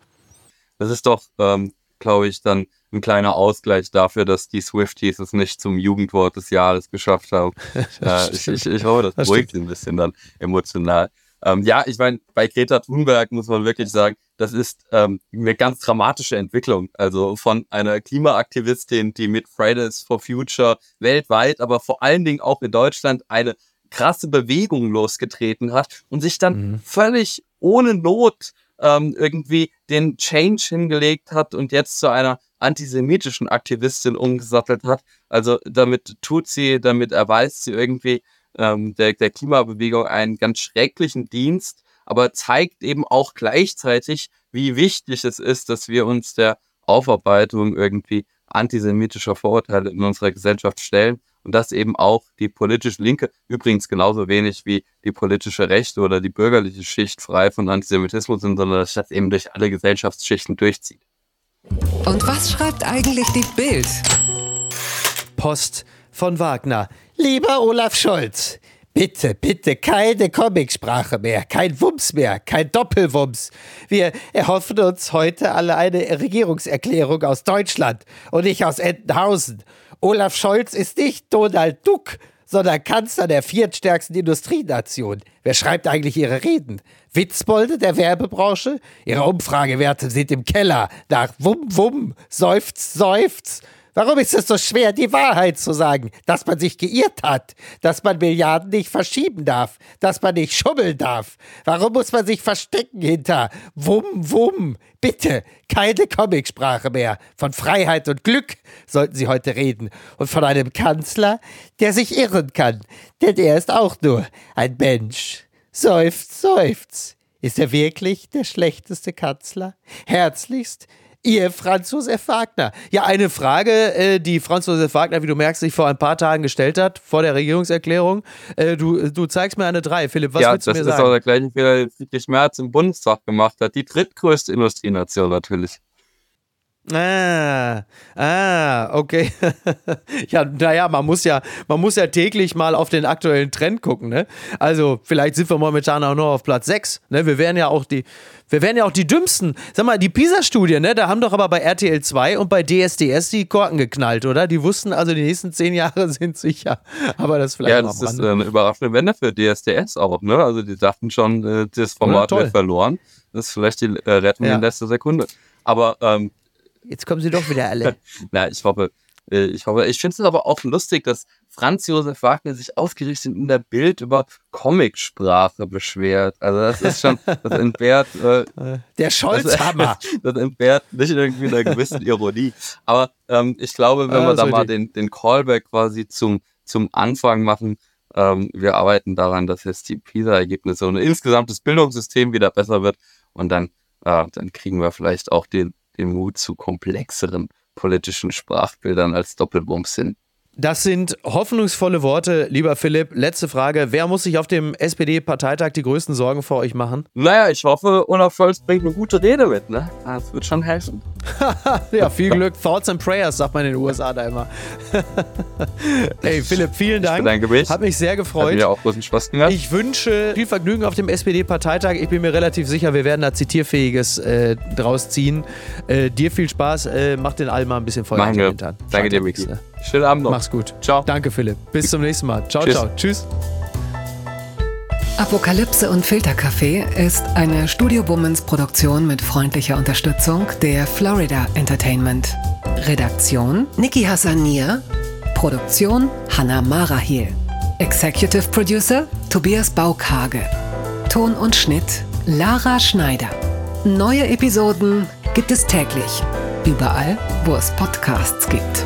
Das ist doch, ähm, glaube ich, dann ein kleiner Ausgleich dafür, dass die Swifties es nicht zum Jugendwort des Jahres geschafft haben. äh, ich, ich, ich hoffe, das, das beruhigt sie ein bisschen dann emotional. Ähm, ja, ich meine, bei Greta Thunberg muss man wirklich sagen, das ist ähm, eine ganz dramatische Entwicklung. Also von einer Klimaaktivistin, die mit Fridays for Future weltweit, aber vor allen Dingen auch in Deutschland eine krasse Bewegung losgetreten hat und sich dann mhm. völlig ohne Not ähm, irgendwie den Change hingelegt hat und jetzt zu einer antisemitischen Aktivistin umgesattelt hat. Also damit tut sie, damit erweist sie irgendwie ähm, der, der Klimabewegung einen ganz schrecklichen Dienst, aber zeigt eben auch gleichzeitig, wie wichtig es ist, dass wir uns der Aufarbeitung irgendwie antisemitischer Vorurteile in unserer Gesellschaft stellen und dass eben auch die politische Linke, übrigens genauso wenig wie die politische Rechte oder die bürgerliche Schicht frei von Antisemitismus sind, sondern dass das eben durch alle Gesellschaftsschichten durchzieht. Und was schreibt eigentlich die Bild? Post von Wagner. Lieber Olaf Scholz, bitte, bitte keine Comicsprache mehr, kein Wumms mehr, kein Doppelwumms. Wir erhoffen uns heute alle eine Regierungserklärung aus Deutschland und nicht aus Entenhausen. Olaf Scholz ist nicht Donald Duck, sondern Kanzler der viertstärksten Industrienation. Wer schreibt eigentlich ihre Reden? Witzbolde der Werbebranche? Ihre Umfragewerte sind im Keller. Nach Wum Wum, Seufz, Seufz. Warum ist es so schwer, die Wahrheit zu sagen? Dass man sich geirrt hat, dass man Milliarden nicht verschieben darf, dass man nicht schummeln darf. Warum muss man sich verstecken hinter Wum Wum? Bitte, keine Comicsprache mehr. Von Freiheit und Glück sollten Sie heute reden. Und von einem Kanzler, der sich irren kann. Denn er ist auch nur ein Mensch. Seufzt, seufzt. Ist er wirklich der schlechteste Kanzler? Herzlichst, Ihr Franz Josef Wagner. Ja, eine Frage, äh, die Franz Josef Wagner, wie du merkst, sich vor ein paar Tagen gestellt hat, vor der Regierungserklärung. Äh, du, du zeigst mir eine 3. Philipp, was ja, willst du mir sagen? Ja, das ist auch der gleiche Fehler, den Friedrich Merz im Bundestag gemacht hat. Die drittgrößte Industrienation natürlich. Ah, ah, okay. ja, naja, man muss ja, man muss ja täglich mal auf den aktuellen Trend gucken, ne? Also, vielleicht sind wir momentan auch nur auf Platz 6, ne? Wir wären ja auch die, wir wären ja auch die dümmsten. Sag mal, die PISA-Studie, ne? Da haben doch aber bei RTL 2 und bei DSDS die Korken geknallt, oder? Die wussten also, die nächsten zehn Jahre sind sicher. Aber das vielleicht Ja, das ist eine überraschende Wende für DSDS auch, ne? Also, die dachten schon, äh, das Format wird verloren. Das ist vielleicht die äh, Rettung ja. in letzter Sekunde. Aber, ähm, Jetzt kommen sie doch wieder alle. Na, ich hoffe, äh, ich hoffe, ich finde es aber auch lustig, dass Franz Josef Wagner sich ausgerichtet in der Bild über Comicsprache beschwert. Also das ist schon, das entbehrt. Äh, der Scholzhammer. Das, das entbehrt nicht irgendwie einer gewissen Ironie. Aber ähm, ich glaube, wenn wir also da mal den, den Callback quasi zum, zum Anfang machen, ähm, wir arbeiten daran, dass jetzt die PISA-Ergebnisse und insgesamt das Bildungssystem wieder besser wird und dann, äh, dann kriegen wir vielleicht auch den den Mut zu komplexeren politischen Sprachbildern als Doppelbums hin. Das sind hoffnungsvolle Worte, lieber Philipp. Letzte Frage. Wer muss sich auf dem SPD-Parteitag die größten Sorgen vor euch machen? Naja, ich hoffe, Olaf Scholz bringt eine gute Rede mit, ne? Das wird schon helfen. ja, viel Glück. Thoughts and Prayers, sagt man in den USA da immer. Ey, Philipp, vielen Dank. Ich bedanke mich. Hat mich sehr gefreut. Hat mir auch großen Spaß gemacht. Ich wünsche viel Vergnügen auf dem SPD-Parteitag. Ich bin mir relativ sicher, wir werden da Zitierfähiges äh, draus ziehen. Äh, dir viel Spaß. Äh, mach den Alma ein bisschen Feuer Hintern. Danke dir, Miki. Ne? Schönen Abend noch. Mach's gut. Ciao. Danke, Philipp. Bis zum nächsten Mal. Ciao, Tschüss. ciao. Tschüss. Apokalypse und Filterkaffee ist eine Studio Womans Produktion mit freundlicher Unterstützung der Florida Entertainment. Redaktion Niki Hassanier. Produktion Hannah Marahiel. Executive Producer Tobias Baukage. Ton und Schnitt Lara Schneider. Neue Episoden gibt es täglich. Überall, wo es Podcasts gibt.